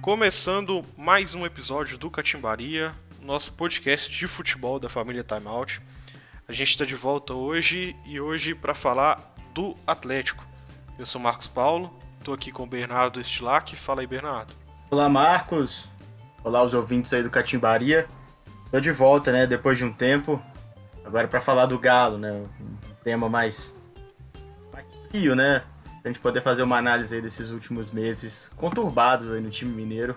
Começando mais um episódio do Catimbaria, nosso podcast de futebol da família Timeout. A gente está de volta hoje e hoje para falar do Atlético. Eu sou Marcos Paulo, estou aqui com o Bernardo Estilac. Fala aí, Bernardo. Olá, Marcos. Olá, os ouvintes aí do Catimbaria. Tô de volta, né, depois de um tempo. Agora para falar do Galo, né, um tema mais mais frio, né? Pra gente poder fazer uma análise aí desses últimos meses conturbados aí no time mineiro.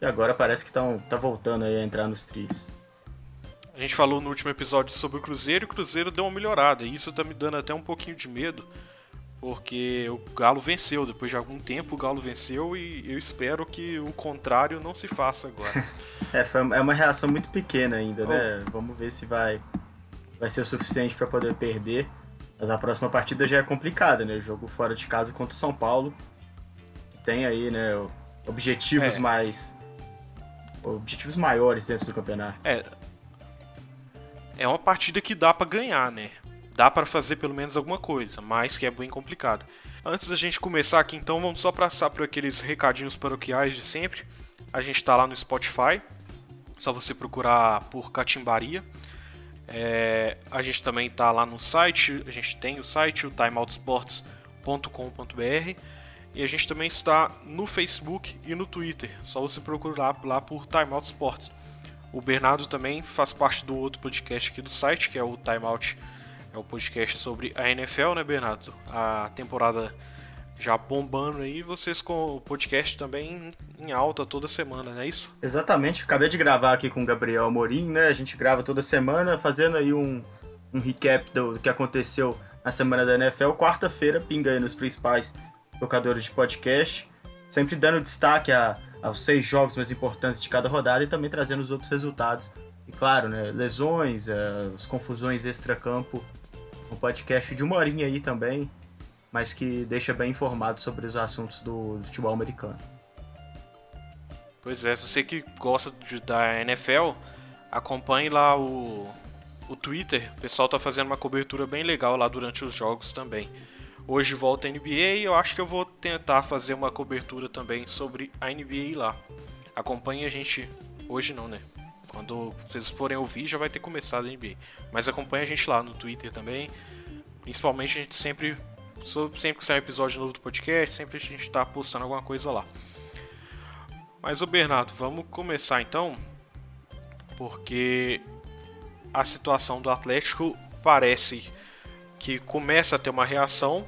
E agora parece que tão, tá voltando aí a entrar nos trilhos. A gente falou no último episódio sobre o Cruzeiro e o Cruzeiro deu uma melhorada. E isso tá me dando até um pouquinho de medo, porque o Galo venceu. Depois de algum tempo, o Galo venceu e eu espero que o contrário não se faça agora. é, foi, é uma reação muito pequena ainda, né? Oh. Vamos ver se vai, vai ser o suficiente para poder perder. Mas a próxima partida já é complicada, né? O jogo fora de casa contra o São Paulo. Que tem aí, né? Objetivos é. mais. Objetivos maiores dentro do campeonato. É. É uma partida que dá para ganhar, né? Dá para fazer pelo menos alguma coisa, mas que é bem complicada. Antes da gente começar aqui, então, vamos só passar por aqueles recadinhos paroquiais de sempre. A gente tá lá no Spotify. Só você procurar por Catimbaria. É, a gente também está lá no site, a gente tem o site, o timeoutsports.com.br e a gente também está no Facebook e no Twitter, só você procurar lá por Timeout Sports. O Bernardo também faz parte do outro podcast aqui do site, que é o Timeout, é o podcast sobre a NFL, né, Bernardo? A temporada já bombando aí, vocês com o podcast também em alta toda semana, não é isso? Exatamente, acabei de gravar aqui com o Gabriel Amorim, né? A gente grava toda semana, fazendo aí um, um recap do, do que aconteceu na semana da NFL. Quarta-feira, pinga aí nos principais tocadores de podcast, sempre dando destaque a, aos seis jogos mais importantes de cada rodada e também trazendo os outros resultados. E claro, né, lesões, eh, as confusões extra-campo, um podcast de uma horinha aí também, mas que deixa bem informado sobre os assuntos do, futebol americano. Pois é, se você que gosta de, da NFL, acompanhe lá o, o Twitter. O pessoal tá fazendo uma cobertura bem legal lá durante os jogos também. Hoje volta a NBA e eu acho que eu vou tentar fazer uma cobertura também sobre a NBA lá. Acompanhe a gente hoje não, né? Quando vocês forem ouvir já vai ter começado a NBA. Mas acompanhe a gente lá no Twitter também. Principalmente a gente sempre sempre que sai um episódio novo do podcast, sempre a gente está postando alguma coisa lá. Mas o Bernardo, vamos começar então, porque a situação do Atlético parece que começa a ter uma reação,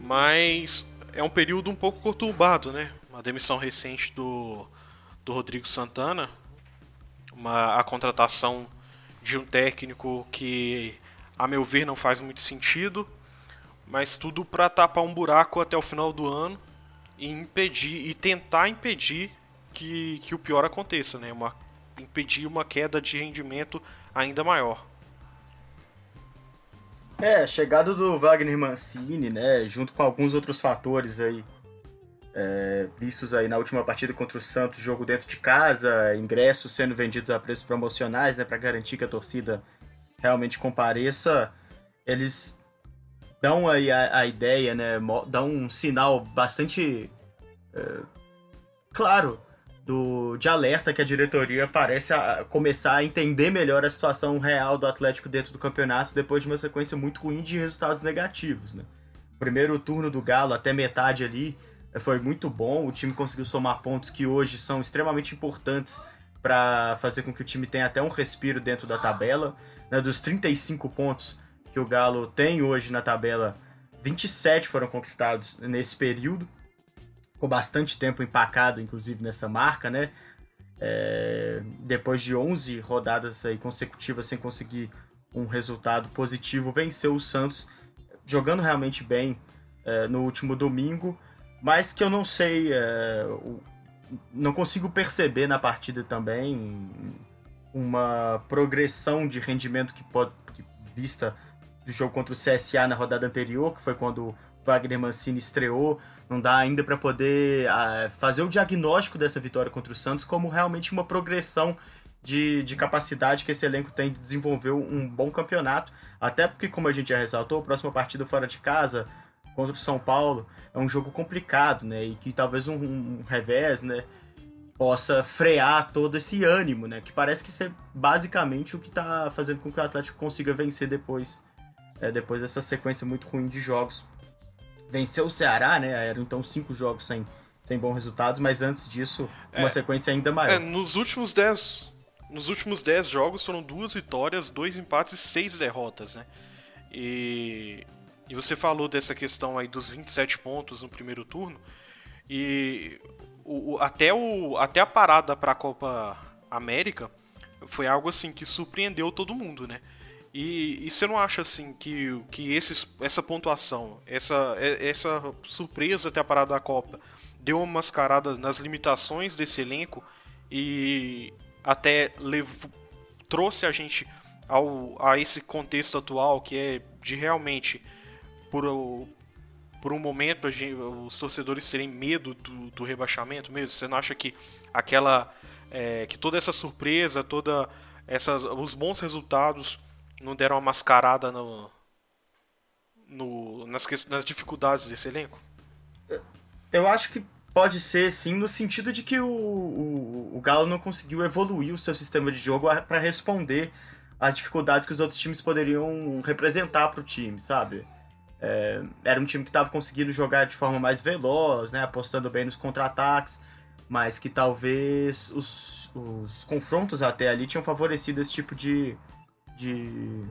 mas é um período um pouco conturbado, né? Uma demissão recente do, do Rodrigo Santana, uma, a contratação de um técnico que, a meu ver, não faz muito sentido mas tudo para tapar um buraco até o final do ano e impedir e tentar impedir que, que o pior aconteça, né? Uma, impedir uma queda de rendimento ainda maior. É, chegada do Wagner Mancini, né, junto com alguns outros fatores aí é, vistos aí na última partida contra o Santos, jogo dentro de casa, ingressos sendo vendidos a preços promocionais, né, para garantir que a torcida realmente compareça, eles dão aí a, a ideia, né? Dão um sinal bastante é, claro do, de alerta que a diretoria parece a, começar a entender melhor a situação real do Atlético dentro do campeonato depois de uma sequência muito ruim de resultados negativos, né? Primeiro turno do Galo até metade ali foi muito bom, o time conseguiu somar pontos que hoje são extremamente importantes para fazer com que o time tenha até um respiro dentro da tabela. Né? Dos 35 pontos, que o Galo tem hoje na tabela, 27 foram conquistados nesse período. Ficou bastante tempo empacado, inclusive, nessa marca, né? É, depois de 11 rodadas aí consecutivas sem conseguir um resultado positivo, venceu o Santos, jogando realmente bem é, no último domingo, mas que eu não sei, é, não consigo perceber na partida também uma progressão de rendimento que pode que vista do jogo contra o CSA na rodada anterior, que foi quando o Wagner Mancini estreou. Não dá ainda para poder uh, fazer o diagnóstico dessa vitória contra o Santos como realmente uma progressão de, de capacidade que esse elenco tem de desenvolver um bom campeonato. Até porque, como a gente já ressaltou, a próxima partida fora de casa contra o São Paulo é um jogo complicado, né? E que talvez um, um revés, né? Possa frear todo esse ânimo, né? Que parece que ser basicamente o que está fazendo com que o Atlético consiga vencer depois, é, depois dessa sequência muito ruim de jogos. Venceu o Ceará, né? Eram então cinco jogos sem, sem bons resultados, mas antes disso, uma é, sequência ainda maior. É, nos últimos dez, nos últimos dez jogos foram duas vitórias, dois empates e seis derrotas, né? E e você falou dessa questão aí dos 27 pontos no primeiro turno. E o, até, o, até a parada para a Copa América foi algo assim que surpreendeu todo mundo, né? E, e você não acha assim que, que esses, essa pontuação, essa, essa surpresa até a parada da Copa, deu uma mascarada nas limitações desse elenco e até levou, trouxe a gente ao, a esse contexto atual que é de realmente por, por um momento os torcedores terem medo do, do rebaixamento mesmo? Você não acha que aquela é, que toda essa surpresa, toda essas os bons resultados não deram uma mascarada no, no nas, nas dificuldades desse elenco? Eu acho que pode ser sim no sentido de que o, o, o Galo não conseguiu evoluir o seu sistema de jogo para responder às dificuldades que os outros times poderiam representar para o time, sabe? É, era um time que estava conseguindo jogar de forma mais veloz, né, apostando bem nos contra-ataques, mas que talvez os, os confrontos até ali tinham favorecido esse tipo de, de,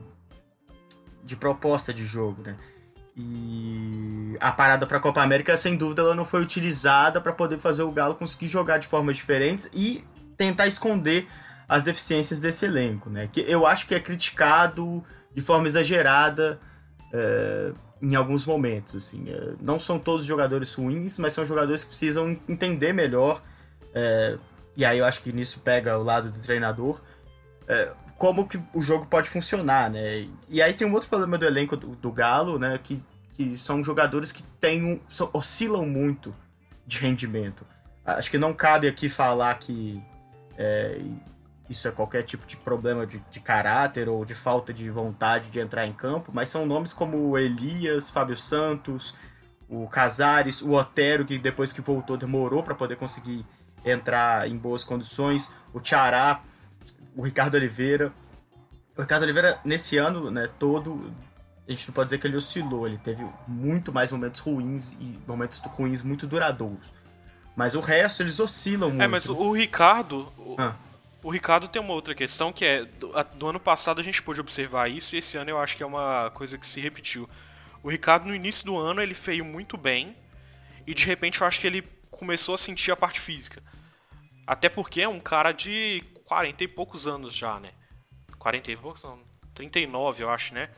de proposta de jogo, né? E a parada para a Copa América, sem dúvida, ela não foi utilizada para poder fazer o Galo conseguir jogar de formas diferentes e tentar esconder as deficiências desse elenco, né? Que eu acho que é criticado de forma exagerada. É, em alguns momentos, assim. É, não são todos jogadores ruins, mas são jogadores que precisam entender melhor, é, e aí eu acho que nisso pega o lado do treinador, é, como que o jogo pode funcionar, né? E aí tem um outro problema do elenco do, do Galo, né, que, que são jogadores que têm um, são, oscilam muito de rendimento. Acho que não cabe aqui falar que é, isso é qualquer tipo de problema de, de, caráter ou de falta de vontade de entrar em campo, mas são nomes como Elias, Fábio Santos, o Casares, o Otero, que depois que voltou demorou para poder conseguir entrar em boas condições, o Tiará, o Ricardo Oliveira. O Ricardo Oliveira, nesse ano né, todo, a gente não pode dizer que ele oscilou, ele teve muito mais momentos ruins e momentos ruins muito duradouros. Mas o resto, eles oscilam muito. É, mas o Ricardo. Ah o Ricardo tem uma outra questão que é do, do, ano passado a gente pôde observar isso e esse ano eu acho que é uma coisa que se repetiu. O Ricardo no início do ano ele veio muito bem e de repente eu acho que ele começou a sentir a parte física. Até porque é um cara de 40 e poucos anos já, né? 40 e poucos, não, 39 eu acho, né?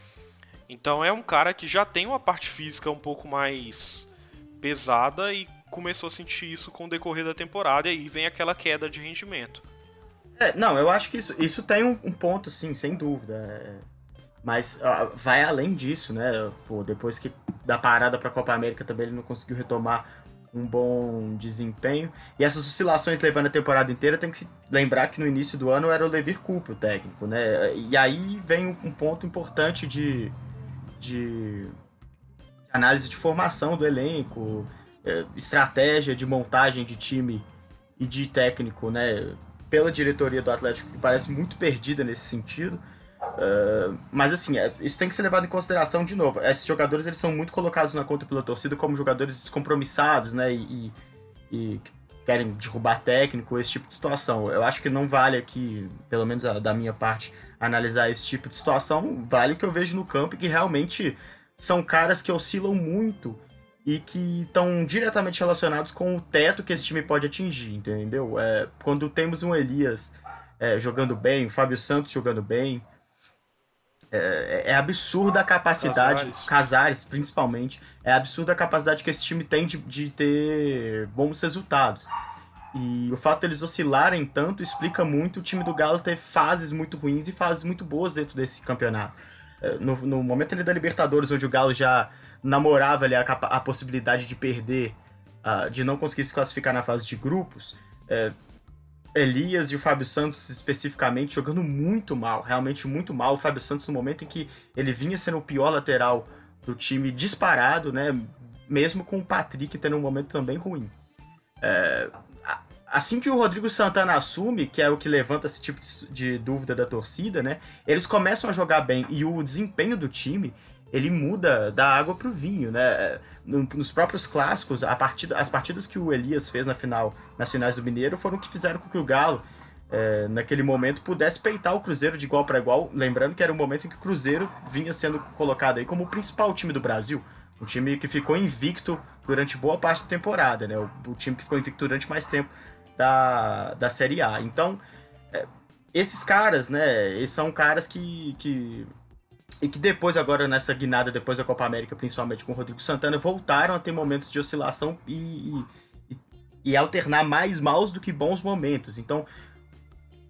Então é um cara que já tem uma parte física um pouco mais pesada e começou a sentir isso com o decorrer da temporada e aí vem aquela queda de rendimento. É, não, eu acho que isso, isso tem um, um ponto, sim, sem dúvida. É... Mas uh, vai além disso, né? Pô, depois que da parada para a Copa América também ele não conseguiu retomar um bom desempenho. E essas oscilações levando a temporada inteira, tem que lembrar que no início do ano era o Levir Coupe o técnico, né? E aí vem um ponto importante de, de análise de formação do elenco, é, estratégia de montagem de time e de técnico, né? pela diretoria do Atlético, que parece muito perdida nesse sentido. Uh, mas assim, é, isso tem que ser levado em consideração de novo. Esses jogadores eles são muito colocados na conta pela torcida como jogadores descompromissados, né? E, e, querem derrubar técnico, esse tipo de situação. Eu acho que não vale aqui, pelo menos da minha parte, analisar esse tipo de situação. Vale o que eu vejo no campo, que realmente são caras que oscilam muito e que estão diretamente relacionados com o teto que esse time pode atingir, entendeu? É, quando temos um Elias é, jogando bem, o Fábio Santos jogando bem, é, é absurda a capacidade, Casares. Casares principalmente, é absurda a capacidade que esse time tem de, de ter bons resultados. E o fato deles oscilarem tanto explica muito o time do Galo ter fases muito ruins e fases muito boas dentro desse campeonato. É, no, no momento ali da Libertadores, onde o Galo já namorava ali a, a possibilidade de perder, uh, de não conseguir se classificar na fase de grupos, é, Elias e o Fábio Santos especificamente jogando muito mal, realmente muito mal. O Fábio Santos no momento em que ele vinha sendo o pior lateral do time disparado, né? Mesmo com o Patrick tendo um momento também ruim. É, assim que o Rodrigo Santana assume, que é o que levanta esse tipo de dúvida da torcida, né? Eles começam a jogar bem e o desempenho do time ele muda da água pro vinho, né? Nos próprios clássicos, partida, as partidas que o Elias fez na final, nas finais do Mineiro, foram que fizeram com que o Galo, é, naquele momento, pudesse peitar o Cruzeiro de igual para igual. Lembrando que era um momento em que o Cruzeiro vinha sendo colocado aí como o principal time do Brasil. Um time que ficou invicto durante boa parte da temporada, né? O, o time que ficou invicto durante mais tempo da, da Série A. Então, é, esses caras, né? Eles são caras que, que e que depois, agora nessa guinada, depois da Copa América, principalmente com o Rodrigo Santana, voltaram a ter momentos de oscilação e, e, e alternar mais maus do que bons momentos. Então,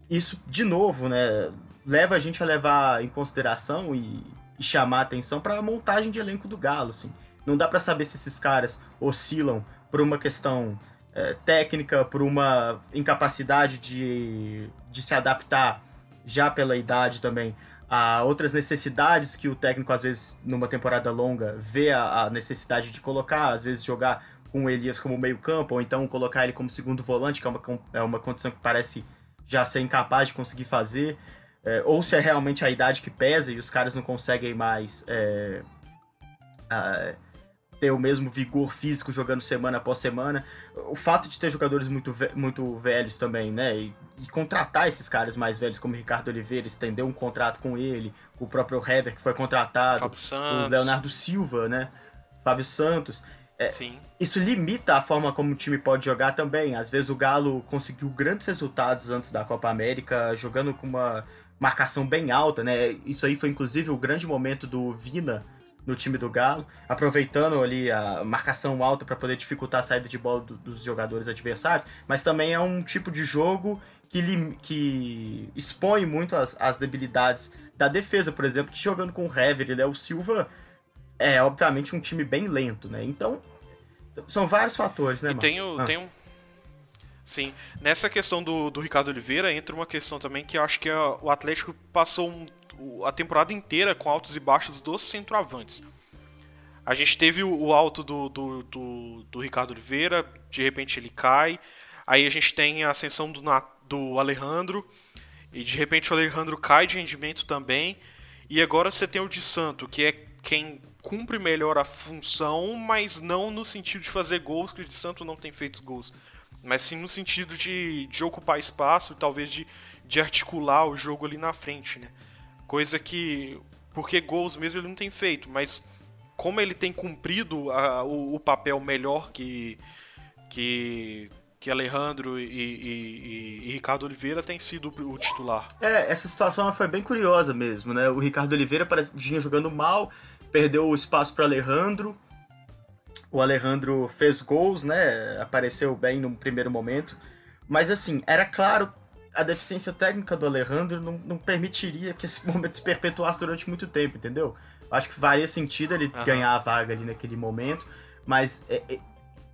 isso, de novo, né, leva a gente a levar em consideração e, e chamar atenção para a montagem de elenco do Galo. Assim. Não dá para saber se esses caras oscilam por uma questão é, técnica, por uma incapacidade de, de se adaptar já pela idade também a outras necessidades que o técnico, às vezes, numa temporada longa, vê a, a necessidade de colocar, às vezes jogar com o Elias como meio campo, ou então colocar ele como segundo volante, que é uma, é uma condição que parece já ser incapaz de conseguir fazer, é, ou se é realmente a idade que pesa e os caras não conseguem mais é, ter o mesmo vigor físico jogando semana após semana. O fato de ter jogadores muito, ve muito velhos também, né? E, e, contratar esses caras mais velhos, como Ricardo Oliveira, estender um contrato com ele, o próprio Heber que foi contratado, o Leonardo Silva, né? Fábio Santos. É, Sim. Isso limita a forma como o time pode jogar também. Às vezes o Galo conseguiu grandes resultados antes da Copa América, jogando com uma marcação bem alta, né? Isso aí foi inclusive o grande momento do Vina no time do Galo, aproveitando ali a marcação alta para poder dificultar a saída de bola do, dos jogadores adversários, mas também é um tipo de jogo que, que expõe muito as, as debilidades da defesa, por exemplo, que jogando com o Hever e Léo Silva é obviamente um time bem lento, né? Então, são vários fatores, né, E tem, o, ah. tem um Sim, nessa questão do, do Ricardo Oliveira entra uma questão também que eu acho que a, o Atlético passou um a temporada inteira com altos e baixos dos centroavantes. A gente teve o, alto do, do, do, do, Ricardo Oliveira, de repente ele cai. Aí a gente tem a ascensão do, do Alejandro, e de repente o Alejandro cai de rendimento também. E agora você tem o de Santo, que é quem cumpre melhor a função, mas não no sentido de fazer gols, que o de Santo não tem feito gols. Mas sim no sentido de, de ocupar espaço e talvez de, de articular o jogo ali na frente, né? Coisa que. Porque gols mesmo ele não tem feito, mas como ele tem cumprido a, o, o, papel melhor que. que que Alejandro e, e, e, Ricardo Oliveira tem sido o titular. É, essa situação foi bem curiosa mesmo, né? O Ricardo Oliveira vinha jogando mal, perdeu o espaço para Alejandro. O Alejandro fez gols, né? Apareceu bem no primeiro momento. Mas assim, era claro a deficiência técnica do Alejandro não, não, permitiria que esse momento se perpetuasse durante muito tempo, entendeu? Acho que faria sentido ele uhum. ganhar a vaga ali naquele momento, mas é,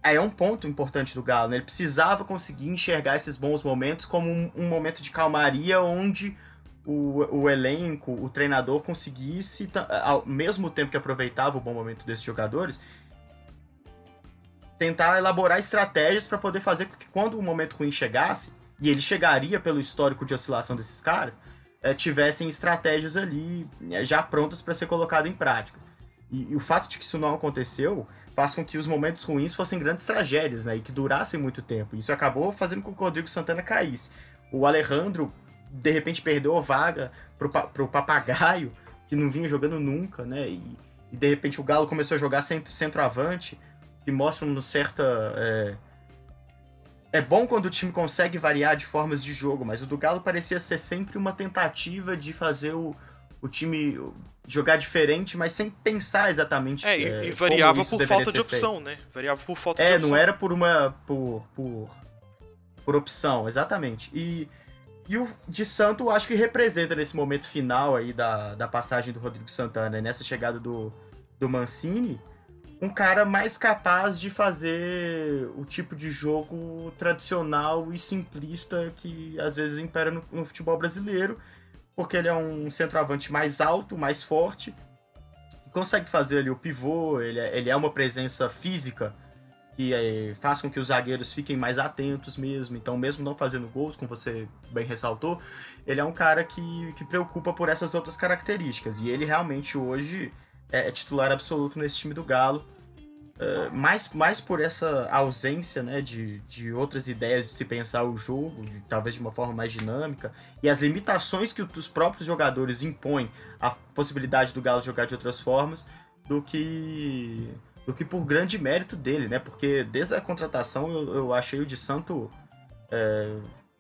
é, é um ponto importante do Galo, né? Ele precisava conseguir enxergar esses bons momentos como um, um momento de calmaria onde o, o, elenco, o treinador conseguisse, ao mesmo tempo que aproveitava o bom momento desses jogadores, tentar elaborar estratégias para poder fazer com que quando o momento ruim chegasse, e ele chegaria pelo histórico de oscilação desses caras, é, tivessem estratégias ali é, já prontas para ser colocado em prática. E, e, o fato de que isso não aconteceu faz com que os momentos ruins fossem grandes tragédias, né? E que durassem muito tempo. Isso acabou fazendo com que o Rodrigo Santana caísse. O Alejandro, de repente, perdeu a vaga pro, pro Papagaio, que não vinha jogando nunca, né? E, e de repente o Galo começou a jogar centro, centroavante, que mostra uma certa... É, é bom quando o time consegue variar de formas de jogo, mas o do Galo parecia ser sempre uma tentativa de fazer o, o time jogar diferente, mas sem pensar exatamente. É, é e, variava por falta de opção, feito. né? Variava por falta é, de opção. É, não era por uma. por. por, por opção, exatamente. E. E o de Santo acho que representa nesse momento final aí da, da passagem do Rodrigo Santana, nessa chegada do, do Mancini, um cara mais capaz de fazer o tipo de jogo tradicional e simplista que às vezes impera no, no futebol brasileiro, porque ele é um centroavante mais alto, mais forte, consegue fazer ali o pivô, ele é, ele é uma presença física que é, faz com que os zagueiros fiquem mais atentos mesmo. Então, mesmo não fazendo gols, como você bem ressaltou, ele é um cara que, que preocupa por essas outras características. E ele realmente hoje é, é titular absoluto nesse time do Galo. Uh, mais, mais por essa ausência né, de, de outras ideias de se pensar o jogo, de, talvez de uma forma mais dinâmica, e as limitações que os próprios jogadores impõem à possibilidade do Galo jogar de outras formas, do que do que por grande mérito dele, né? Porque desde a contratação eu, eu achei o de Santo é,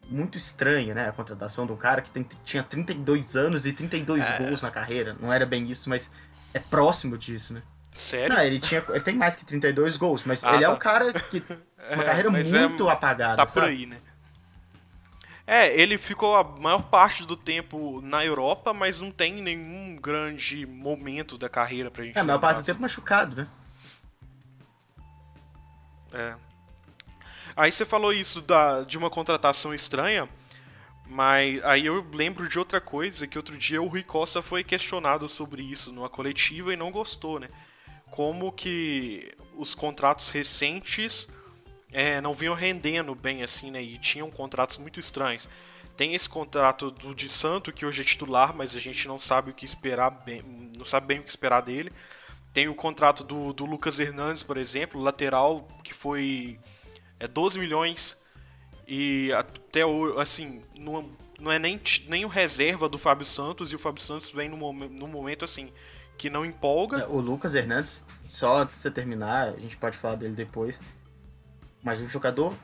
muito estranha, né? A contratação de um cara que tem, tinha 32 anos e 32 é... gols na carreira. Não era bem isso, mas é próximo disso, né? Sério? Não, ele, tinha, ele tem mais que 32 gols, mas ah, ele tá. é um cara que. Uma é, carreira muito é, apagada. Tá sabe? por aí, né? É, ele ficou a maior parte do tempo na Europa, mas não tem nenhum grande momento da carreira pra gente. É, a maior parte do tempo machucado, né? É. Aí você falou isso da, de uma contratação estranha, mas aí eu lembro de outra coisa, que outro dia o Rui Costa foi questionado sobre isso numa coletiva e não gostou, né? Como que os contratos recentes é, não vinham rendendo bem assim, né? E tinham contratos muito estranhos. Tem esse contrato do de Santo, que hoje é titular, mas a gente não sabe o que esperar bem, não sabe bem o que esperar dele. Tem o contrato do, do Lucas Hernandes, por exemplo, lateral, que foi é, 12 milhões. E até o, assim, não, não é nem, nem o reserva do Fábio Santos, e o Fábio Santos vem num, num momento assim que não empolga. É, o Lucas Hernandes, só antes de você terminar, a gente pode falar dele depois. Mas um jogador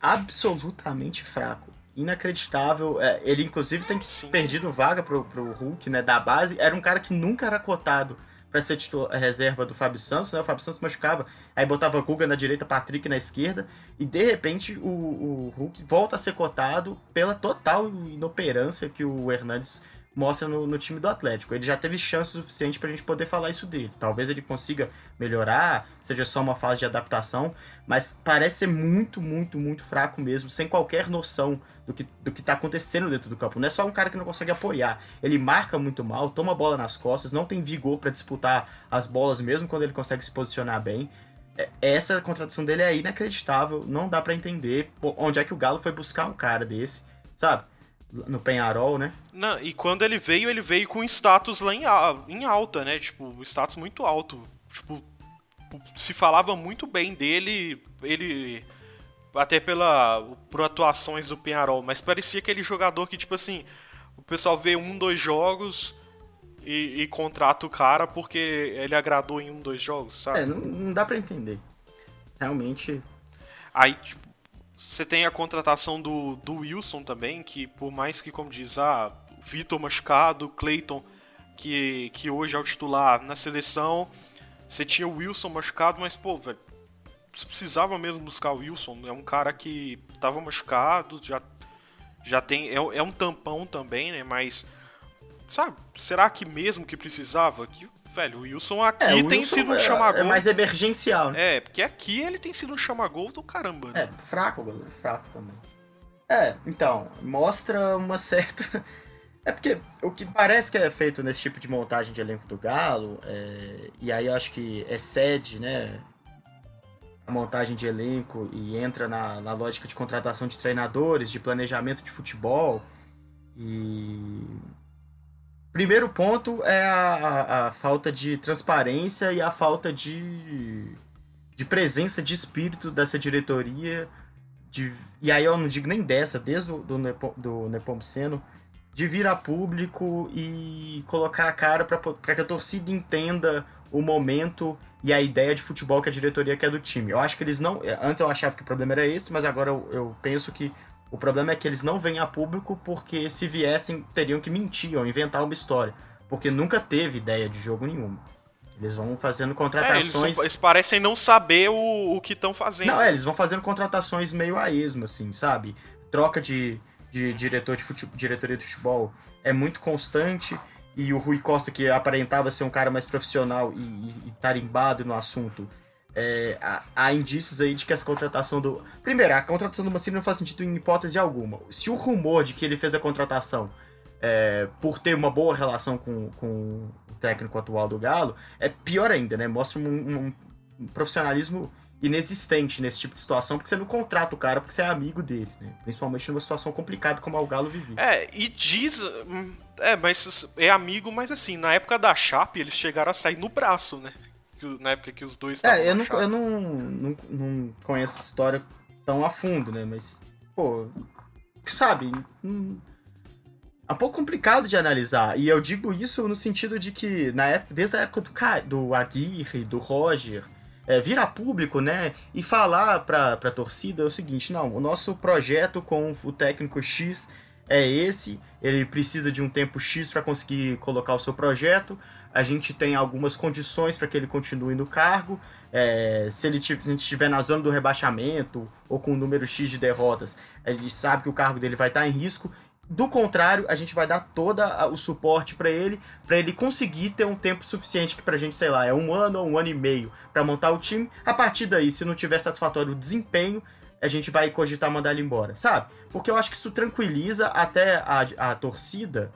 absolutamente fraco. Inacreditável. É, ele, inclusive, tem Sim. perdido vaga pro, pro Hulk, né? Da base. Era um cara que nunca era cotado para ser titular, reserva do Fábio Santos, né? O Fábio Santos machucava, aí botava Guga na direita, Patrick na esquerda, e de repente o, o Hulk volta a ser cotado pela total inoperância que o Hernandes mostra no, no, time do Atlético. Ele já teve chance suficiente para a gente poder falar isso dele. Talvez ele consiga melhorar, seja só uma fase de adaptação, mas parece ser muito, muito, muito fraco mesmo, sem qualquer noção do que, do que tá acontecendo dentro do campo. Não é só um cara que não consegue apoiar. Ele marca muito mal, toma a bola nas costas, não tem vigor para disputar as bolas mesmo quando ele consegue se posicionar bem. Essa contratação dele é inacreditável, não dá para entender onde é que o Galo foi buscar um cara desse, sabe? no Penharol, né? Não, e quando ele veio, ele veio com status lá em, em alta, né? Tipo, status muito alto. Tipo, se falava muito bem dele, ele até pela por atuações do Penharol, mas parecia aquele jogador que tipo assim, o pessoal vê um, dois jogos e, e contrata o cara porque ele agradou em um, dois jogos, sabe? É, não, não dá para entender. Realmente. Aí, tipo, você tem a contratação do, do Wilson também, que por mais que, como diz, ah, Vitor machucado, Clayton, que, que hoje é o titular na seleção, você tinha o Wilson machucado, mas, pô, velho, você precisava mesmo buscar o Wilson. É um cara que tava machucado, já, já tem. É, é um tampão também, né? Mas. Sabe, será que mesmo que precisava? Que velho, o Wilson aqui é, o tem Wilson sido um é, chamagol. É mais emergencial, né? É, porque aqui ele tem sido um chamagol do caramba. Né? É, fraco, goleiro, fraco também. É, então, mostra uma certa. É porque o que parece que é feito nesse tipo de montagem de elenco do Galo, é... e aí eu acho que excede, né? A montagem de elenco e entra na, na lógica de contratação de treinadores, de planejamento de futebol. E Primeiro ponto é a, a, a, falta de transparência e a falta de, de presença de espírito dessa diretoria. De, e aí eu não digo nem dessa, desde o do, do Nepomuceno, de vir a público e colocar a cara para que a torcida entenda o momento e a ideia de futebol que a diretoria quer do time. Eu acho que eles não. Antes eu achava que o problema era esse, mas agora eu, eu penso que o problema é que eles não vêm a público porque se viessem teriam que mentir ou inventar uma história. Porque nunca teve ideia de jogo nenhuma. Eles vão fazendo contratações. É, eles, eles, parecem não saber o, o que estão fazendo. Não, é, eles vão fazendo contratações meio a esmo, assim, sabe? Troca de, de diretor de futebol, diretoria de futebol é muito constante. E o Rui Costa, que aparentava ser um cara mais profissional e, e, e tarimbado no assunto, é, há, há, indícios aí de que essa contratação do. Primeiro, a contratação do Mancini não faz sentido em hipótese alguma. Se o rumor de que ele fez a contratação é, por ter uma boa relação com, com o técnico atual do Galo, é pior ainda, né? Mostra um, um, um profissionalismo inexistente nesse tipo de situação, porque você não contrata o cara porque você é amigo dele, né? Principalmente numa situação complicada como a o Galo vivia. É, e diz. É, mas é amigo, mas assim, na época da Chape, eles chegaram a sair no braço, né? Na época que os dois É, eu, não, eu não, não, não conheço a história tão a fundo, né? Mas, pô, sabe, hum, é um pouco complicado de analisar. E eu digo isso no sentido de que, na época, desde a época do, do Aguirre, do Roger, é, vir a público, né, e falar para a torcida é o seguinte: não, o nosso projeto com o técnico X é esse, ele precisa de um tempo X para conseguir colocar o seu projeto. A gente tem algumas condições para que ele continue no cargo. É, se ele estiver na zona do rebaixamento ou com um número X de derrotas, ele sabe que o cargo dele vai estar em risco do contrário, a gente vai dar todo o suporte para ele, para ele conseguir ter um tempo suficiente que pra gente, sei lá, é um ano ou um ano e meio para montar o time. A partir daí, se não tiver satisfatório o desempenho, a gente vai cogitar mandar ele embora, sabe? Porque eu acho que isso tranquiliza até a, a torcida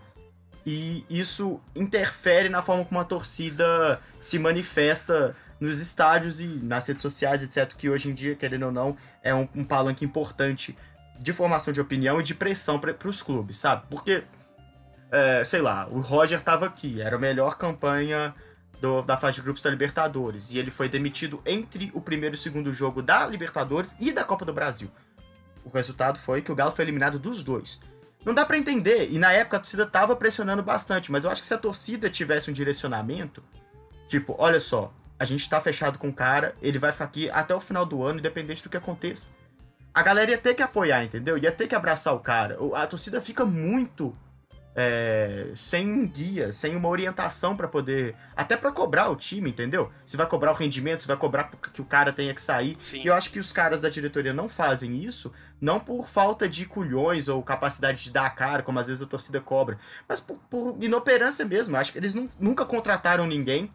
e isso interfere na forma como a torcida se manifesta nos estádios e nas redes sociais, etc. Que hoje em dia, querendo ou não, é um, um palanque importante de formação de opinião e de pressão para os clubes, sabe? Porque, é, sei lá, o Roger estava aqui, era a melhor campanha do, da fase de grupos da Libertadores, e ele foi demitido entre o primeiro e o segundo jogo da Libertadores e da Copa do Brasil. O resultado foi que o Galo foi eliminado dos dois. Não dá para entender, e na época a torcida tava pressionando bastante, mas eu acho que se a torcida tivesse um direcionamento, tipo, olha só, a gente tá fechado com o cara, ele vai ficar aqui até o final do ano, independente do que aconteça a galera ia ter que apoiar, entendeu? Ia ter que abraçar o cara. A torcida fica muito é, sem guia, sem uma orientação para poder. Até para cobrar o time, entendeu? Se vai cobrar o rendimento, se vai cobrar que o cara tenha que sair. Sim. E eu acho que os caras da diretoria não fazem isso, não por falta de culhões ou capacidade de dar a cara, como às vezes a torcida cobra, mas por, por inoperância mesmo. Acho que eles não, nunca contrataram ninguém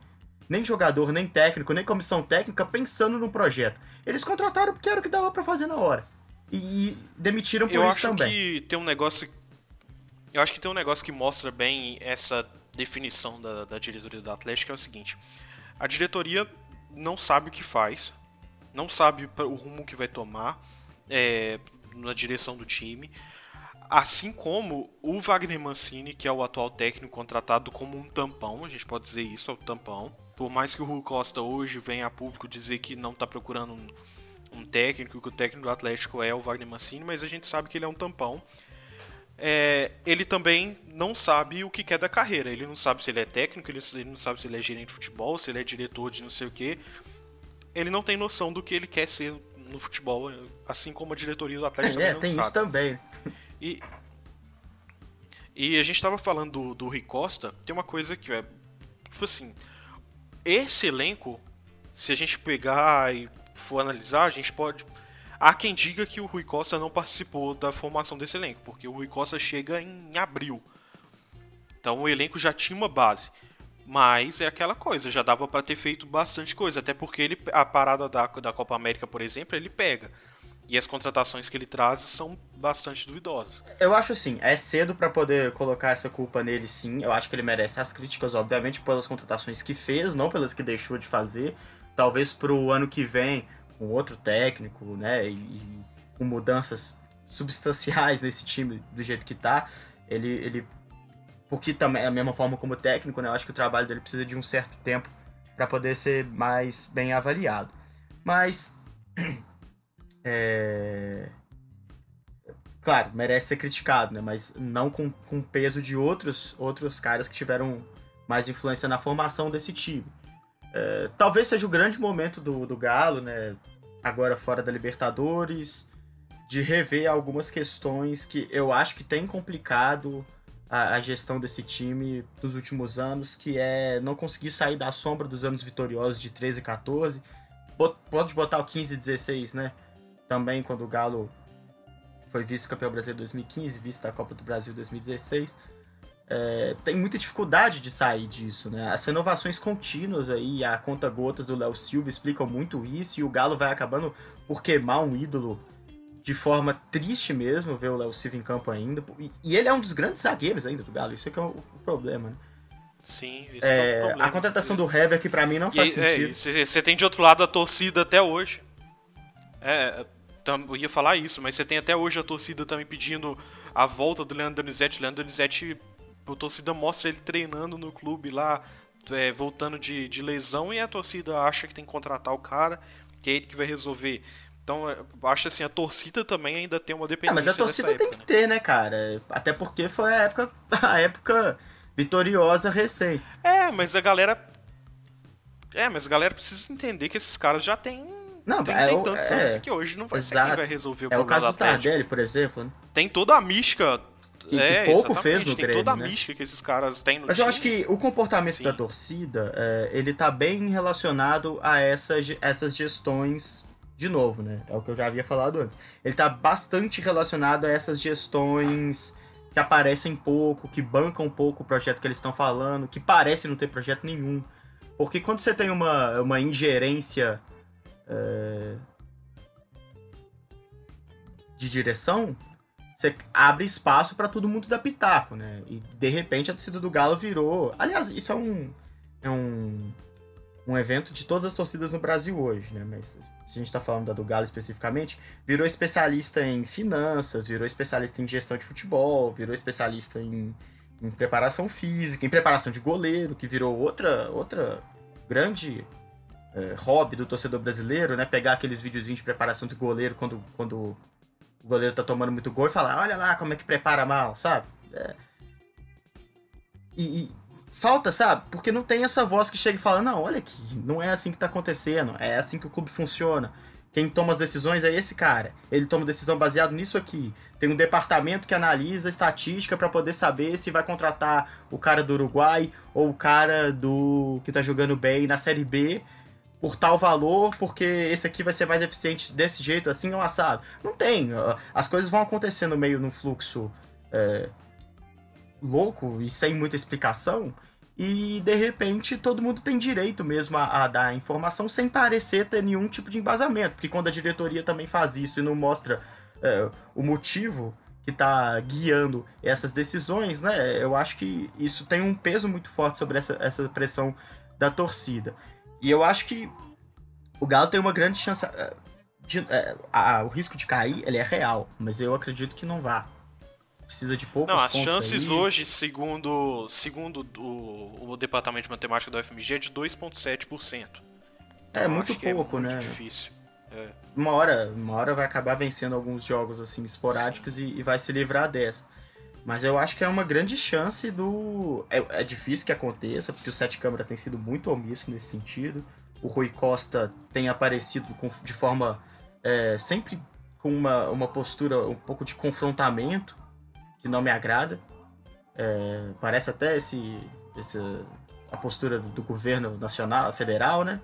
nem jogador, nem técnico, nem comissão técnica pensando no projeto. Eles contrataram porque era o que dava para fazer na hora. E demitiram por eu isso também. Eu acho que tem um negócio. Eu acho que tem um negócio que mostra bem essa definição da, da diretoria do Atlético, é o seguinte. A diretoria não sabe o que faz, não sabe o rumo que vai tomar é, na direção do time. Assim como o Wagner Mancini, que é o atual técnico contratado como um tampão, a gente pode dizer isso, é o tampão. Por mais que o Rui Costa hoje venha a público dizer que não está procurando um, um, técnico, que o técnico do Atlético é o Wagner Mancini, mas a gente sabe que ele é um tampão. É, ele também não sabe o que quer da carreira. Ele não sabe se ele é técnico, ele, ele não sabe se ele é gerente de futebol, se ele é diretor de não sei o que. Ele não tem noção do que ele quer ser no futebol, assim como a diretoria do Atlético é, também não tem sabe. isso também. E, e a gente estava falando do, do Rui Costa, tem uma coisa que é, tipo assim, esse elenco, se a gente pegar e for analisar, a gente pode. Há quem diga que o Rui Costa não participou da formação desse elenco, porque o Rui Costa chega em abril. Então o elenco já tinha uma base. Mas é aquela coisa, já dava para ter feito bastante coisa, até porque ele, a parada da, da Copa América, por exemplo, ele pega. E as contratações que ele traz são bastante duvidosas. Eu acho assim, é cedo para poder colocar essa culpa nele sim. Eu acho que ele merece as críticas, obviamente, pelas contratações que fez, não pelas que deixou de fazer. Talvez pro ano que vem, com outro técnico, né? E, e com mudanças substanciais nesse time do jeito que tá. Ele. ele porque também é a mesma forma como técnico, né? Eu acho que o trabalho dele precisa de um certo tempo para poder ser mais bem avaliado. Mas É... Claro, merece ser criticado, né? Mas não com, com peso de outros, outros caras que tiveram mais influência na formação desse time. É, talvez seja o grande momento do, do Galo, né? Agora fora da Libertadores, de rever algumas questões que eu acho que tem complicado a, a, gestão desse time nos últimos anos, que é não conseguir sair da sombra dos anos vitoriosos de 13 e 14. Pode botar o 15 e 16, né? também quando o Galo foi vice-campeão brasileiro 2015, vice da Copa do Brasil 2016. É, tem muita dificuldade de sair disso, né? As renovações contínuas aí, a conta gotas do Léo Silva explicam muito isso e o Galo vai acabando por queimar um ídolo de forma triste mesmo ver o Léo Silva em campo ainda. E, e, ele é um dos grandes zagueiros ainda do Galo, isso é que é o, o problema, né? Sim, isso é, é o problema. A contratação do Hever que para mim não faz e, sentido. Você é, tem de outro lado a torcida até hoje. É, eu ia falar isso, mas você tem até hoje a torcida também pedindo a volta do Leandro Donizete. Leandro Donizete, a torcida mostra ele treinando no clube lá, é, voltando de, de lesão, e a torcida acha que tem que contratar o cara, que é ele que vai resolver. Então, é, acho assim, a torcida também ainda tem uma dependência. Ah, mas a torcida tem que né? ter, né, cara? Até porque foi a época, a época vitoriosa recém. É, mas a galera. É, mas a galera precisa entender que esses caras já têm. Não, tem, é, tem tantos é, anos que hoje não vai exato. ser quem vai resolver o é problema. É o caso do Tardelli, por exemplo. Né? Tem toda a mística. Que, é, que pouco fez no tem Grêmio, toda a né? mística que esses caras têm no Mas time. eu acho que o comportamento Sim. da torcida, é, ele tá bem relacionado a essas, essas gestões de novo, né? É o que eu já havia falado antes. Ele tá bastante relacionado a essas gestões que aparecem pouco, que bancam um pouco o projeto que eles estão falando, que parecem não ter projeto nenhum. Porque quando você tem uma, uma ingerência é, de direção, você abre espaço para todo mundo dar pitaco, né? E de repente a torcida do Galo virou. Aliás, isso é um. É um um evento de todas as torcidas no Brasil hoje, né? Mas se a gente está falando da do Galo especificamente, virou especialista em finanças, virou especialista em gestão de futebol, virou especialista em, em preparação física, em preparação de goleiro, que virou outra, outra grande é, hobby do torcedor brasileiro, né? Pegar aqueles videozinhos de preparação de goleiro quando, quando o goleiro tá tomando muito gol e falar, olha lá como é que prepara mal, sabe? É. E, e, falta, sabe? Porque não tem essa voz que chega e fala: não, olha aqui, não é assim que tá acontecendo, é assim que o clube funciona. Quem toma as decisões é esse cara. Ele toma decisão baseado nisso aqui. Tem um departamento que analisa estatística para poder saber se vai contratar o cara do Uruguai ou o cara do que tá jogando bem na Série B por tal valor, porque esse aqui vai ser mais eficiente desse jeito, assim ou assado. Não tem. As coisas vão acontecendo meio num fluxo é, louco e sem muita explicação e de repente todo mundo tem direito mesmo a, a, dar informação sem parecer ter nenhum tipo de embasamento, porque quando a diretoria também faz isso e não mostra é, o motivo que está guiando essas decisões, né? Eu acho que isso tem um peso muito forte sobre essa, essa pressão da torcida. E eu acho que o Galo tem uma grande chance. É, de, é, a, o risco de cair ele é real, mas eu acredito que não vá precisa de poucos Não, as chances aí. hoje, segundo, segundo o, o departamento de matemática da UFMG, é de 2,7%. Então, é muito pouco, é muito né? difícil. É. Uma hora, uma hora vai acabar vencendo alguns jogos assim esporádicos e, e, vai se livrar dessa. Mas eu acho que é uma grande chance do. É, é difícil que aconteça, porque o Sete Câmara tem sido muito omisso nesse sentido. O Rui Costa tem aparecido com, de forma é, sempre com uma, uma postura um pouco de confrontamento que não me agrada. É, parece até esse, esse, a postura do, do, governo nacional, federal, né?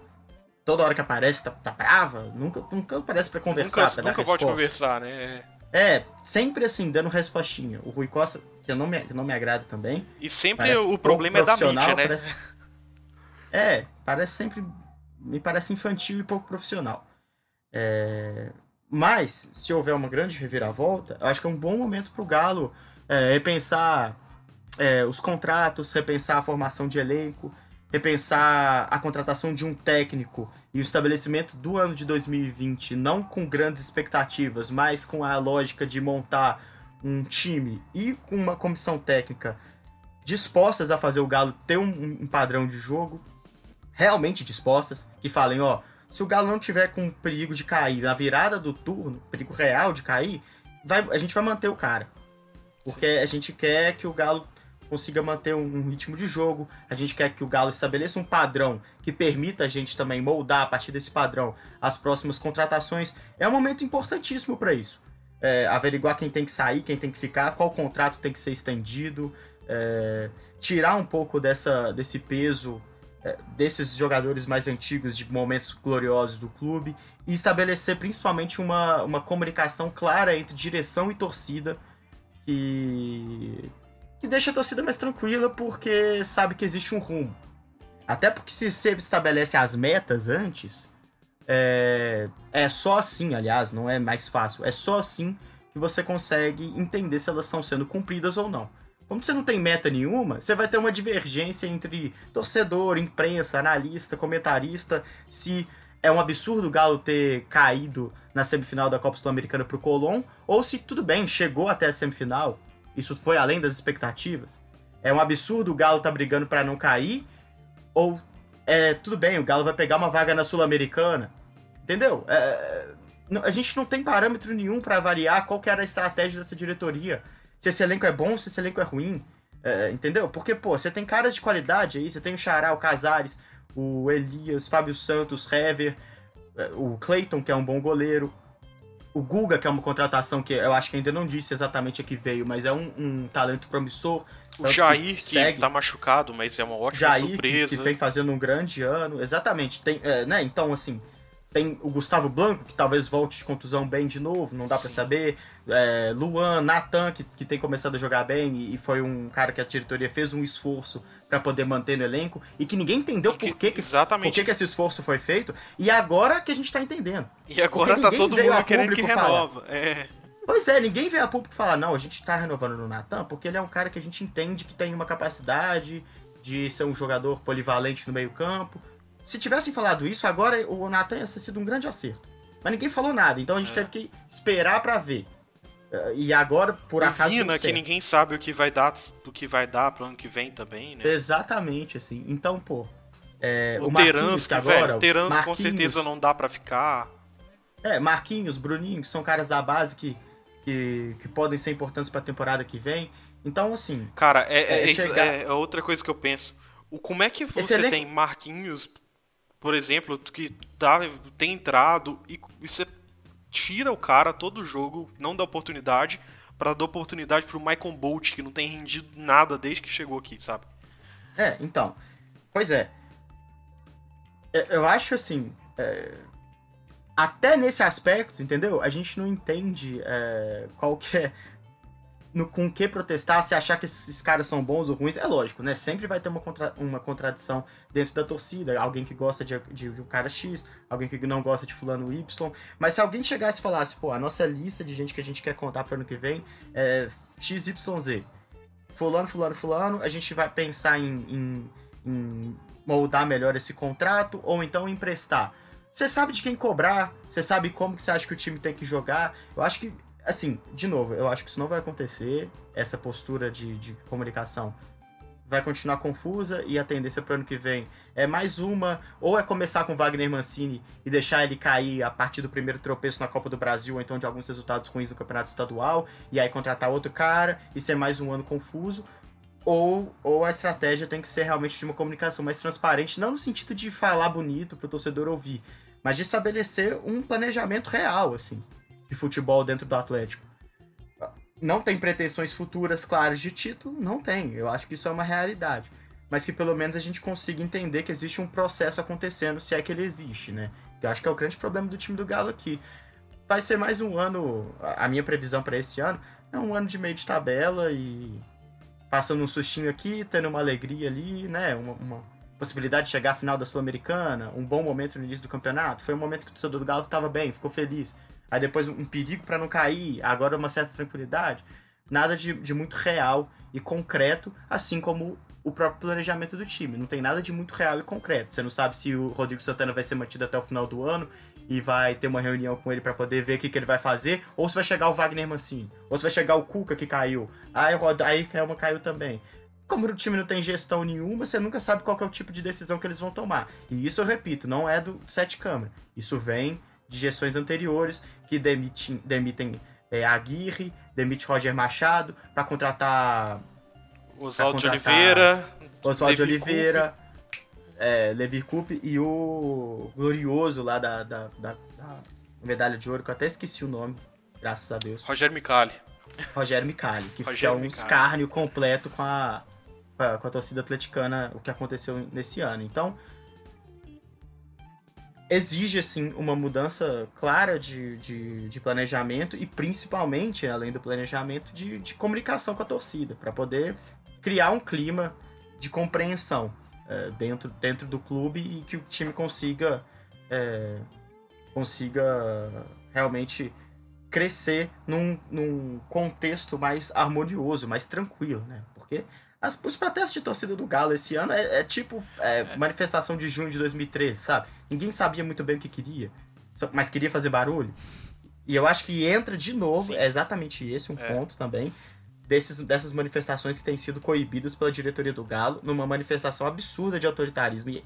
Toda hora que aparece tá, tá brava, nunca, nunca aparece para conversar, nunca, nunca pode conversar, né? É, sempre assim, dando respostinha. O Rui Costa, que eu não me, que não me agrada também. E sempre o problema é da mídia, né? Parece... É, parece sempre. Me parece infantil e pouco profissional. É... Mas, se houver uma grande reviravolta, eu acho que é um bom momento pro Galo é, repensar é, os contratos, repensar a formação de elenco, repensar a contratação de um técnico e o estabelecimento do ano de 2020, não com grandes expectativas, mas com a lógica de montar um time e com uma comissão técnica dispostas a fazer o Galo ter um, um padrão de jogo, realmente dispostas, que falem, ó, se o Galo não tiver com perigo de cair na virada do turno, perigo real de cair, vai, a gente vai manter o cara. Porque Sim. a gente quer que o Galo consiga manter um, ritmo de jogo, a gente quer que o Galo estabeleça um padrão que permita a gente também moldar a partir desse padrão as próximas contratações. É um momento importantíssimo para isso. É, averiguar quem tem que sair, quem tem que ficar, qual contrato tem que ser estendido, é, tirar um pouco dessa, desse peso é, desses jogadores mais antigos de momentos gloriosos do clube e estabelecer principalmente uma, uma comunicação clara entre direção e torcida que que deixa a torcida mais tranquila porque sabe que existe um rumo. Até porque se você estabelece as metas antes, é, é só assim, aliás, não é mais fácil, é só assim que você consegue entender se elas estão sendo cumpridas ou não. Como você não tem meta nenhuma, você vai ter uma divergência entre torcedor, imprensa, analista, comentarista, se é um absurdo o Galo ter caído na semifinal da Copa Sul-Americana pro Colón, ou se tudo bem, chegou até a semifinal, isso foi além das expectativas. É um absurdo o Galo tá brigando para não cair, ou é tudo bem, o Galo vai pegar uma vaga na Sul-Americana. Entendeu? É, a gente não tem parâmetro nenhum para avaliar qual que era a estratégia dessa diretoria se esse elenco é bom, se esse elenco é ruim. É, entendeu? Porque, pô, você tem caras de qualidade aí, você tem o Xará, o Casares, o Elias, Fábio Santos, Hever, é, o Clayton, que é um bom goleiro, o Guga, que é uma contratação que eu acho que ainda não disse exatamente a que veio, mas é um, um talento promissor. O Jair, que, segue. tá machucado, mas é uma ótima Jair, surpresa. Que, que vem fazendo um grande ano, exatamente. Tem, é, né? Então, assim, tem o Gustavo Blanco, que talvez volte de contusão bem de novo, não dá para saber. É, Luan, Natan, que, que tem começado a jogar bem e, e, foi um cara que a diretoria fez um esforço para poder manter no elenco e que ninguém entendeu que, por que, exatamente. por que, que, esse esforço foi feito. E agora que a gente tá entendendo. E agora tá todo mundo querendo que renova. É. Pois é, ninguém veio a público falar, não, a gente tá renovando no Natan porque ele é um cara que a gente entende que tem uma capacidade de ser um jogador polivalente no meio campo se tivessem falado isso, agora o Nathan ia ter sido um grande acerto. Mas ninguém falou nada, então a gente é. teve que esperar para ver. Eh, e agora, por acaso. Vina, que ninguém sabe o que vai dar, o que vai dar pro ano que vem também, né? Exatamente, assim. Então, pô. É, o, o Terans, que agora. Terans com certeza não dá para ficar. É, Marquinhos, Bruninho, que são caras da base que, que, que podem ser importantes pra temporada que vem. Então, assim. Cara, é, é, é, chegar... é outra coisa que eu penso. O, como é que você tem Marquinhos, por exemplo, que tá, tem entrado e, e você tira o cara todo jogo, não dá oportunidade, para dar oportunidade pro Michael Bolt, que não tem rendido nada desde que chegou aqui, sabe? É, então. Pois é. é eu acho assim. É... Até nesse aspecto, entendeu? A gente não entende é, qual que é no, com que protestar, se achar que esses caras são bons ou ruins, é lógico, né? Sempre vai ter uma, contra, uma contradição dentro da torcida. Alguém que gosta de, de, de, um cara X, alguém que não gosta de fulano Y. Mas se alguém chegasse e falasse, pô, a nossa lista de gente que a gente quer contar para ano que vem é XYZ. Fulano, fulano, fulano, a gente vai pensar em, em, em moldar melhor esse contrato ou então emprestar. Você sabe de quem cobrar, você sabe como que você acha que o time tem que jogar. Eu acho que assim, de novo, eu acho que isso não vai acontecer. Essa postura de, de comunicação vai continuar confusa e a tendência para o ano que vem é mais uma, ou é começar com Wagner Mancini e deixar ele cair a partir do primeiro tropeço na Copa do Brasil, ou então de alguns resultados ruins no Campeonato Estadual, e aí contratar outro cara e ser mais um ano confuso. Ou, ou a estratégia tem que ser realmente de uma comunicação mais transparente, não no sentido de falar bonito para o torcedor ouvir, mas de estabelecer um planejamento real, assim de futebol dentro do Atlético. Não tem pretensões futuras claras de título? Não tem. Eu acho que isso é uma realidade. Mas que pelo menos a gente consiga entender que existe um processo acontecendo, se é que ele existe, né? Eu acho que é o grande problema do time do Galo aqui. Vai ser mais um ano, a minha previsão para esse ano é um ano de meio de tabela e passando um sustinho aqui, tendo uma alegria ali, né? Uma, uma possibilidade de chegar à final da Sul-Americana, um bom momento no início do campeonato. Foi um momento que o torcedor do Galo estava bem, ficou feliz aí depois um perigo para não cair, agora uma certa tranquilidade. Nada de, de muito real e concreto, assim como o próprio planejamento do time. Não tem nada de muito real e concreto. Você não sabe se o Rodrigo Santana vai ser mantido até o final do ano e vai ter uma reunião com ele para poder ver o que, que, ele vai fazer, ou se vai chegar o Wagner Mancini, ou se vai chegar o Cuca que caiu. Aí, aí Kelma caiu também. Como o time não tem gestão nenhuma, você nunca sabe qual é o tipo de decisão que eles vão tomar. E isso eu repito, não é do sete câmara. Isso vem de gestões anteriores que demitem, demitem é, Aguirre, demite Roger Machado para contratar Oswaldo de Oliveira, Oswaldo de Oliveira, é, Levi Coupe e o glorioso lá da, da, da, da, medalha de ouro, que eu até esqueci o nome, graças a Deus. Rogério Micali. Rogério Micali, que é um Micali. escárnio completo com a, com a torcida atleticana, o que aconteceu nesse ano. Então, exige, assim, uma mudança clara de, de, de, planejamento e, principalmente, além do planejamento, de, de comunicação com a torcida, para poder criar um clima de compreensão é, dentro, dentro do clube e que o time consiga é, consiga realmente crescer num, num contexto mais harmonioso, mais tranquilo, né? Porque as, os protestos de torcida do Galo esse ano é, é tipo é, manifestação de junho de 2013, sabe? Ninguém sabia muito bem o que queria, mas queria fazer barulho. E eu acho que entra de novo, Sim. é exatamente esse um é. ponto também, desses, dessas manifestações que têm sido coibidas pela diretoria do Galo, numa manifestação absurda de autoritarismo e,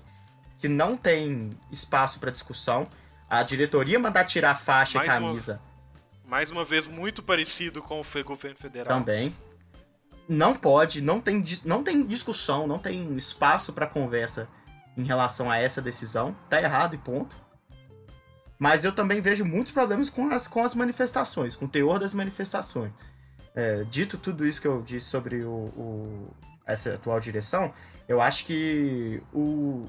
que não tem espaço para discussão. A diretoria mandar tirar faixa mais e camisa. Uma, mais uma vez, muito parecido com o governo federal. Também. Não pode, não tem, não tem discussão, não tem espaço para conversa em relação a essa decisão. Tá errado e ponto. Mas eu também vejo muitos problemas com as, com as manifestações, com o teor das manifestações. É, dito tudo isso que eu disse sobre o, o, essa atual direção, eu acho que o,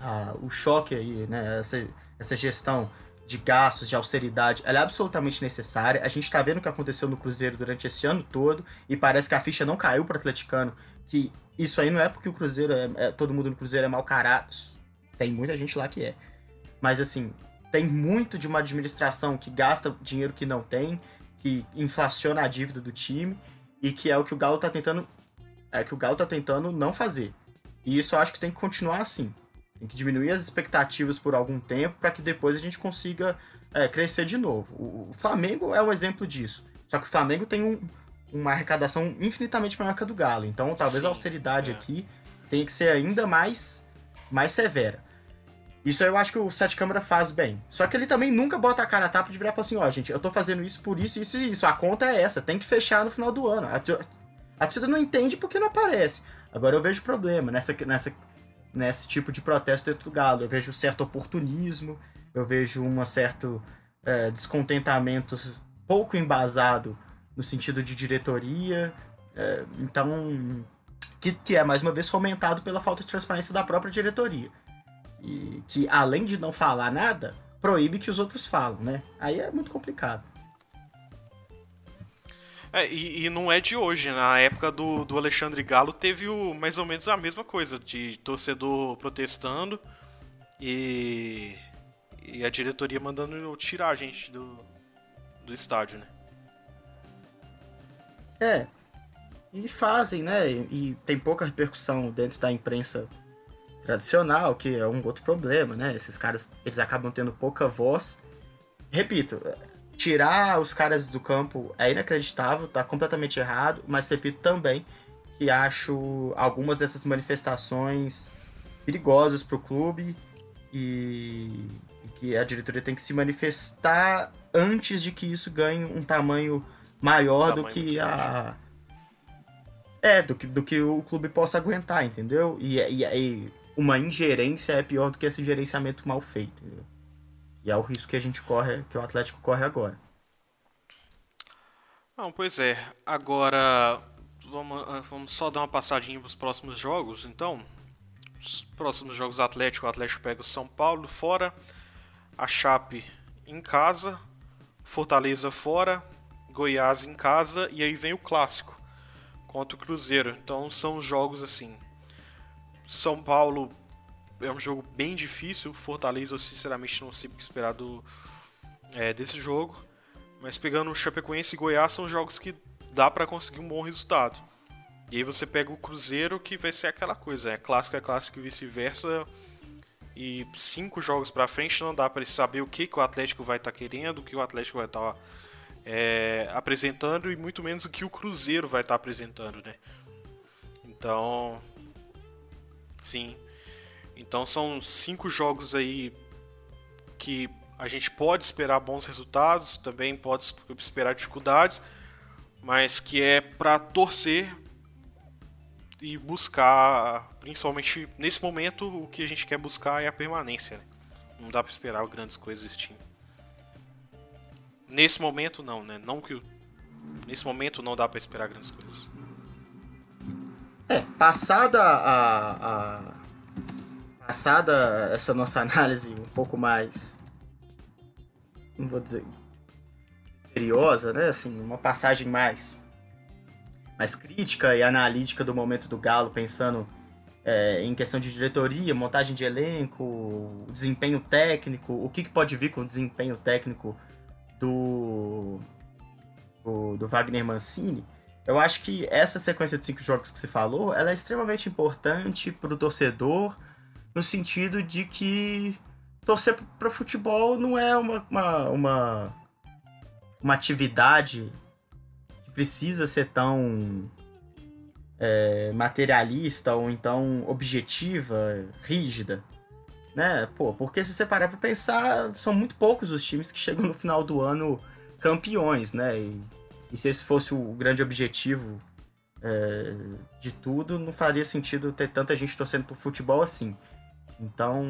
a, o choque aí, né, essa, essa gestão de gastos, de austeridade, ela é absolutamente necessária. A gente está vendo o que aconteceu no Cruzeiro durante esse ano todo e parece que a ficha não caiu para o atleticano, que isso aí não é porque o Cruzeiro é, é, todo mundo no Cruzeiro é mau caráter. Tem muita gente lá que é. Mas assim, tem muito de uma administração que gasta dinheiro que não tem, que inflaciona a dívida do time e que é o que o Galo tá tentando é que o Galo tá tentando não fazer. E isso eu acho que tem que continuar assim. Tem que diminuir as expectativas por algum tempo para que depois a gente consiga é, crescer de novo. O, o, Flamengo é um exemplo disso. Só que o Flamengo tem um, uma arrecadação infinitamente maior que a do Galo. Então talvez Sim, a austeridade é. aqui tenha que ser ainda mais, mais severa. Isso eu acho que o Sete Câmara faz bem. Só que ele também nunca bota a cara a tapa de virar e falar assim, ó, oh, gente, eu tô fazendo isso por isso, isso e isso. A conta é essa, tem que fechar no final do ano. A, a torcida não entende porque não aparece. Agora eu vejo problema nessa, nessa, nesse tipo de protesto dentro do Galo. Eu vejo um certo oportunismo, eu vejo um certo é, descontentamento pouco embasado no sentido de diretoria. É, então, que, que é mais uma vez fomentado pela falta de transparência da própria diretoria e que além de não falar nada, proíbe que os outros falam, né? Aí é muito complicado. É, e, e, não é de hoje, na época do, do Alexandre Galo teve o, mais ou menos a mesma coisa, de torcedor protestando e, e a diretoria mandando tirar a gente do, do estádio, né? É, e fazem, né? E, e tem pouca repercussão dentro da imprensa tradicional, que é um outro problema, né? Esses caras, eles acabam tendo pouca voz. Repito, tirar os caras do campo é inacreditável, tá completamente errado, mas repito também que acho algumas dessas manifestações perigosas para o clube e, e, que a diretoria tem que se manifestar antes de que isso ganhe um tamanho maior tamanho do que a é do que, do que o clube possa aguentar, entendeu? E, e, e uma ingerência é pior do que esse gerenciamento mal feito. Entendeu? E é o risco que a gente corre, que o Atlético corre agora. Não, pois é. Agora vamos, ah, vamos só dar uma passadinha para os próximos jogos, então. Os próximos jogos Atlético, o Atlético pega o São Paulo fora, a Chape em casa, Fortaleza fora, Goiás em casa e aí vem o clássico contra o Cruzeiro. Então são jogos assim são Paulo é um jogo bem difícil. Fortaleza, eu sinceramente não sei o que esperar do, é, desse jogo. Mas pegando o Chapecoense e Goiás, são jogos que dá para conseguir um bom resultado. E aí você pega o Cruzeiro, que vai ser aquela coisa, é clássico é clássico e vice-versa. E cinco jogos para frente não dá para saber o que, que o Atlético vai estar tá querendo, o que o Atlético vai estar tá, é, apresentando e muito menos o que o Cruzeiro vai estar tá apresentando, né? Então, Sim. Então são cinco jogos aí que a gente pode esperar bons resultados, também pode esperar dificuldades, mas que é para torcer e buscar, principalmente nesse momento, o que a gente quer buscar é a permanência. Né? Não dá para esperar grandes coisas desse time. Nesse momento não, né? Não que nesse momento não dá para esperar grandes coisas. É, passada a, a, Passada essa nossa análise um pouco mais. Não vou dizer. Curiosa, né? Assim, uma passagem mais. Mais crítica e analítica do momento do Galo, pensando é, em questão de diretoria, montagem de elenco, desempenho técnico, o que, que pode vir com o desempenho técnico do, do, do, Wagner Mancini, eu acho que essa sequência de cinco jogos que você falou, ela é extremamente importante para o torcedor, no sentido de que torcer para futebol não é uma, uma, uma, uma atividade que precisa ser tão é, materialista ou então objetiva, rígida. Né? Pô, porque se você parar pra pensar, são muito poucos os times que chegam no final do ano campeões, né? E, e se esse fosse o grande objetivo é, de tudo, não faria sentido ter tanta gente torcendo pro futebol assim. Então,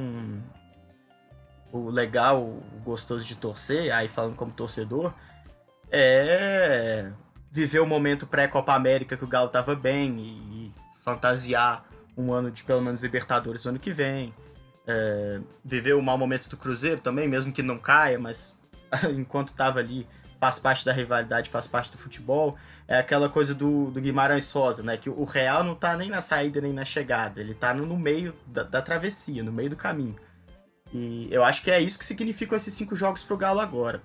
o legal, o gostoso de torcer, aí falando como torcedor, é viver o momento pré-Copa América que o Galo tava bem e, fantasiar um ano de pelo menos Libertadores no ano que vem. É, viver o mau momento do Cruzeiro também, mesmo que não caia, mas enquanto tava ali, faz parte da rivalidade, faz parte do futebol. É aquela coisa do, do Guimarães Sosa, né? Que o Real não tá nem na saída nem na chegada, ele tá no, no meio da, da, travessia, no meio do caminho. E eu acho que é isso que significam esses cinco jogos pro Galo agora.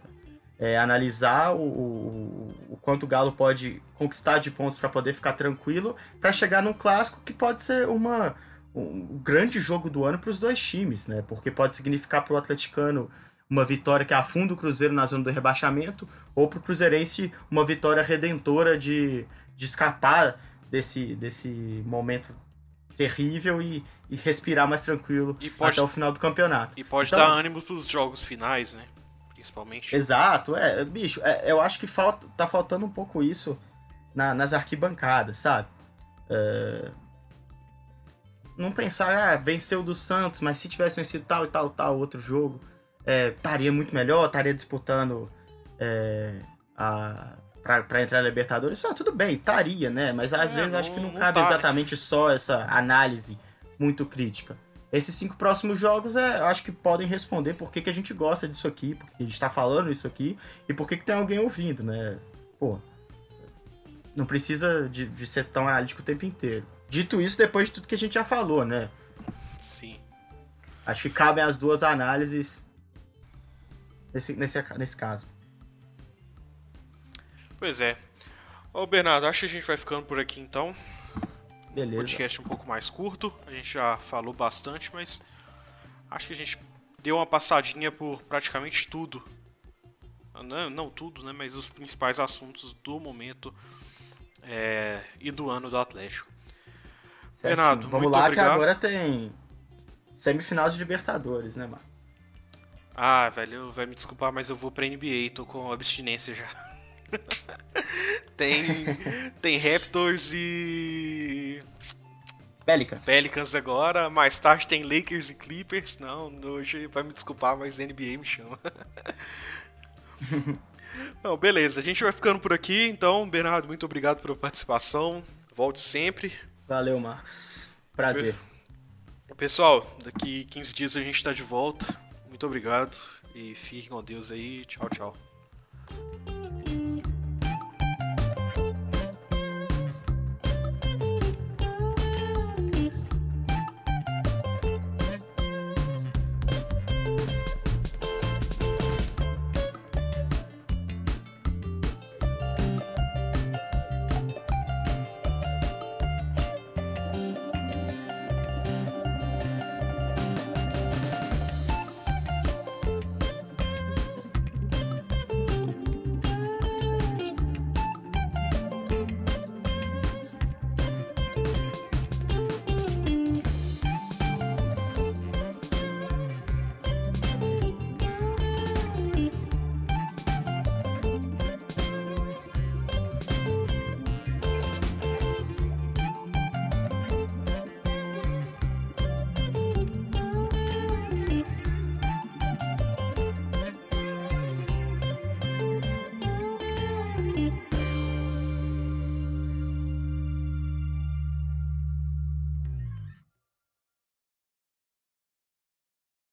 É, analisar o, o, o, quanto o Galo pode conquistar de pontos para poder ficar tranquilo, para chegar num clássico que pode ser uma, um grande jogo do ano para os dois times, né? Porque pode significar para o atleticano uma vitória que afunda o Cruzeiro na zona do rebaixamento, ou para o Cruzeirense uma vitória redentora de, de escapar desse, desse momento terrível e, e respirar mais tranquilo pode, até o final do campeonato. E pode então, dar ânimo para os jogos finais, né? principalmente. Exato, é, bicho, é, eu acho que falta, tá faltando um pouco isso na, nas arquibancadas, sabe? É... Não pensar, ah, venceu do Santos, mas se tivesse vencido tal e tal, tal outro jogo, é, estaria muito melhor, estaria disputando é, a, pra, pra entrar na Libertadores, só tudo bem, estaria, né? Mas às é, vezes não, acho que não, não cabe tá, exatamente né? só essa análise muito crítica. Esses cinco próximos jogos, é, acho que podem responder por que, que a gente gosta disso aqui, por que a gente tá falando isso aqui e por que, que tem alguém ouvindo, né? Pô, não precisa de, de ser tão analítico o tempo inteiro. Dito isso, depois de tudo que a gente já falou, né? Sim. Acho que cabem as duas análises nesse, nesse, nesse caso. Pois é. Ô Bernardo, acho que a gente vai ficando por aqui então. Beleza. Podcast um pouco mais curto. A gente já falou bastante, mas acho que a gente deu uma passadinha por praticamente tudo. Não, não tudo, né? Mas os principais assuntos do momento é, e do ano do Atlético. Certo. Bernardo, vamos lá obrigado. que agora tem semifinal de Libertadores, né, mano? Ah, velho, vai me desculpar, mas eu vou pra NBA, tô com abstinência já. tem, tem Raptors e. Pelicans. Pelicans agora. Mais tarde tem Lakers e Clippers. Não, hoje vai me desculpar, mas NBA me chama. Não, beleza, a gente vai ficando por aqui. Então, Bernardo, muito obrigado pela participação. Volte sempre. Valeu, Marcos. Prazer. Pessoal, daqui 15 dias a gente está de volta. Muito obrigado e fiquem com Deus aí. Tchau, tchau.